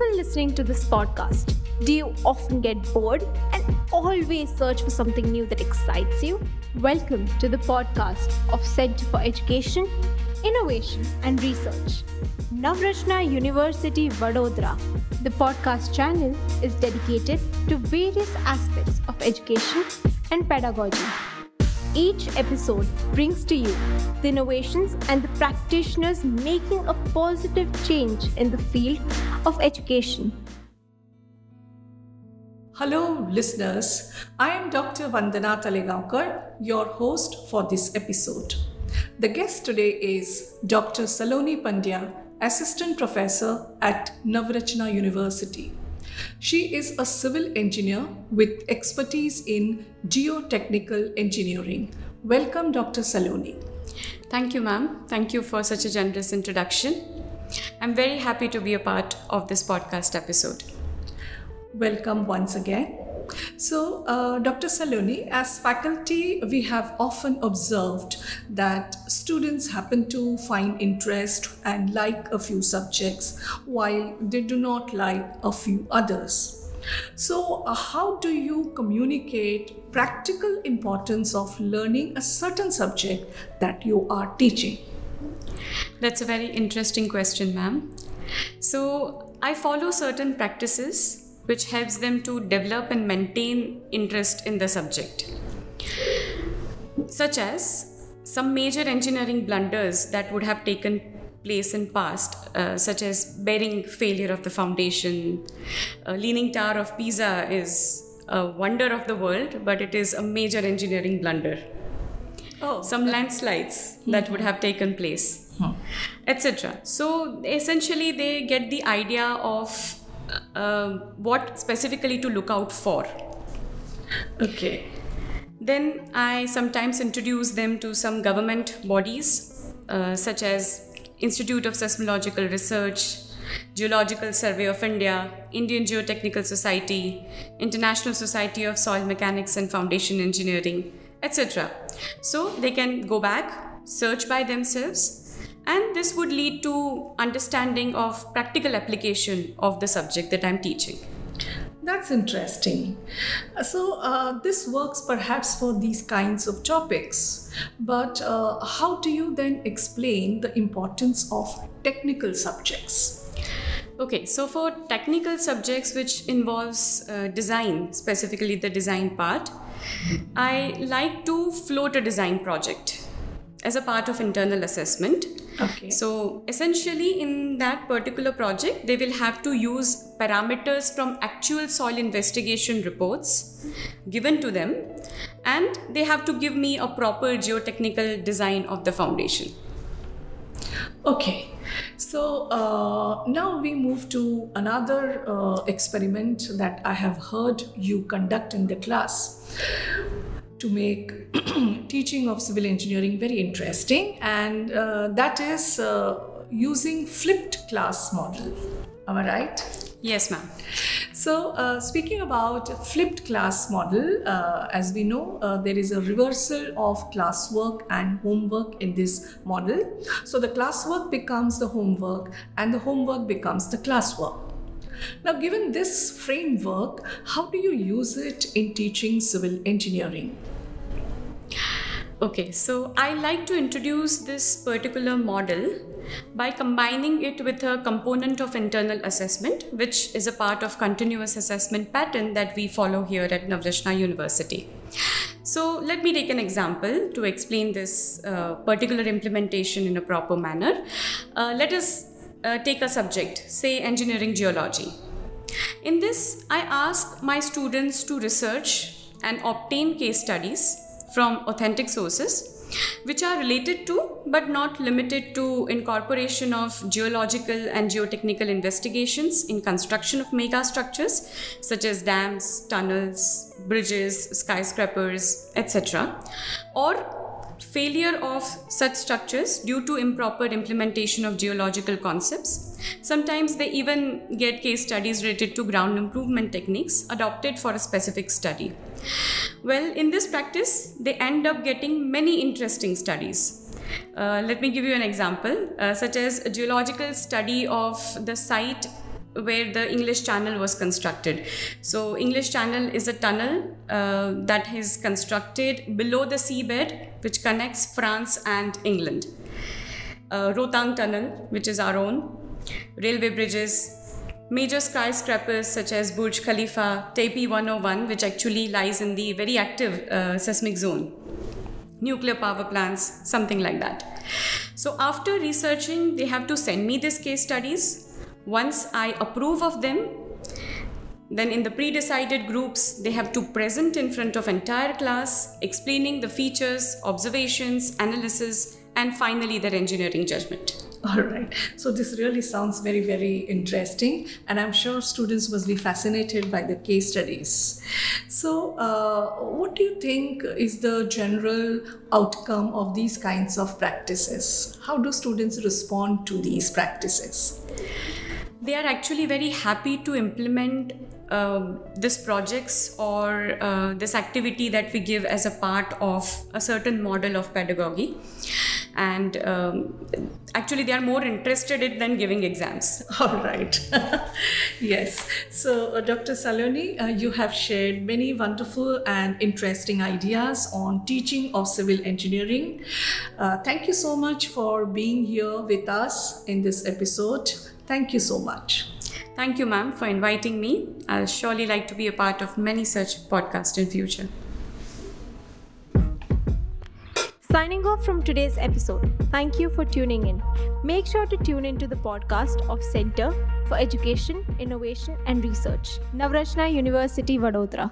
people listening to this podcast, do you often get bored and always search for something new that excites you? Welcome to the podcast of Center for Education, Innovation and Research. Navrachana University Vadodara. The podcast channel is dedicated to various aspects of education and pedagogy. Each episode brings to you the innovations and the practitioners making a positive change in the field of education. Hello, listeners. I am Dr. Vandana Talegaonkar, your host for this episode. The guest today is Dr. Saloni Pandya, Assistant Professor at Navrachana University. She is a civil engineer with expertise in geotechnical engineering. Welcome, Dr. Saloni. Thank you, ma'am. Thank you for such a generous introduction. I'm very happy to be a part of this podcast episode. Welcome once again. So, uh, Dr. Saloni, as faculty, we have often observed that students happen to find interest and like a few subjects while they do not like a few others. So, uh, how do you communicate practical importance of learning a certain subject that you are teaching? That's a very interesting question, ma'am. So, I follow certain practices which helps them to develop and maintain interest in the subject. Such as some major engineering blunders that would have taken place in past, uh, such as bearing failure of the foundation. Uh, Leaning Tower of Pisa is a wonder of the world, but it is a major engineering blunder. Oh, some landslides hmm. that would have taken place, hmm. etc. So essentially, they get the idea of uh, what specifically to look out for. Okay. Then I sometimes introduce them to some government bodies, uh, such as Institute of Seismological Research, Geological Survey of India, Indian Geotechnical Society, International Society of Soil Mechanics and Foundation Engineering, etc. So they can go back, search by themselves, and this would lead to understanding of practical application of the subject that I'm teaching. That's interesting. So, uh, this works perhaps for these kinds of topics, but uh, how do you then explain the importance of technical subjects? Okay, so for technical subjects which involves uh, design, specifically the design part, I like to float a design project as a part of internal assessment Okay. So essentially, in that particular project, they will have to use parameters from actual soil investigation reports given to them, and they have to give me a proper geotechnical design of the foundation. Okay. So uh, now we move to another uh, experiment that I have heard you conduct in the class to make teaching of civil engineering very interesting, and uh, that is uh, using flipped class model. Am I right? Yes, ma'am. So, uh, speaking about flipped class model, uh, as we know, uh, there is a reversal of classwork and homework in this model. So, the classwork becomes the homework, and the homework becomes the classwork. Now, given this framework, how do you use it in teaching civil engineering? Okay, so I like to introduce this particular model by combining it with a component of internal assessment, which is a part of continuous assessment pattern that we follow here at Navrachana University. So let me take an example to explain this uh, particular implementation in a proper manner. Uh, let us uh, take a subject, say engineering geology. In this, I ask my students to research and obtain case studies from authentic sources which are related to but not limited to incorporation of geological and geotechnical investigations in construction of mega structures such as dams tunnels bridges skyscrapers etc or failure of such structures due to improper implementation of geological concepts. Sometimes they even get case studies related to ground improvement techniques adopted for a specific study. Well, in this practice, they end up getting many interesting studies. Uh, let me give you an example, uh, such as a geological study of the site where the English Channel was constructed. So, English Channel is a tunnel uh, that is constructed below the seabed, which connects France and England. Uh, Rohtang Tunnel, which is our own, railway bridges, major skyscrapers such as Burj Khalifa, Taipei 101, which actually lies in the very active uh, seismic zone, nuclear power plants, something like that. So, after researching, they have to send me these case studies once I approve of them, then in the pre-decided groups, they have to present in front of entire class, explaining the features, observations, analysis, and finally their engineering judgment. All right. So this really sounds very, very interesting, and I'm sure students must be fascinated by the case studies. So, uh, what do you think is the general outcome of these kinds of practices? How do students respond to these practices? They are actually very happy to implement uh, this projects or uh, this activity that we give as a part of a certain model of pedagogy. And um, actually they are more interested in than giving exams. All right. Yes. So uh, dr saloni uh, you have shared many wonderful and interesting ideas on teaching of civil engineering. Uh, thank you so much for being here with us in this episode Thank you so much. Thank you, ma'am, for inviting me. I'll surely like to be a part of many such podcasts in future. Signing off from today's episode. Thank you for tuning in. Make sure to tune into the podcast of Center for Education, Innovation and Research, Navrachana University, Vadodara.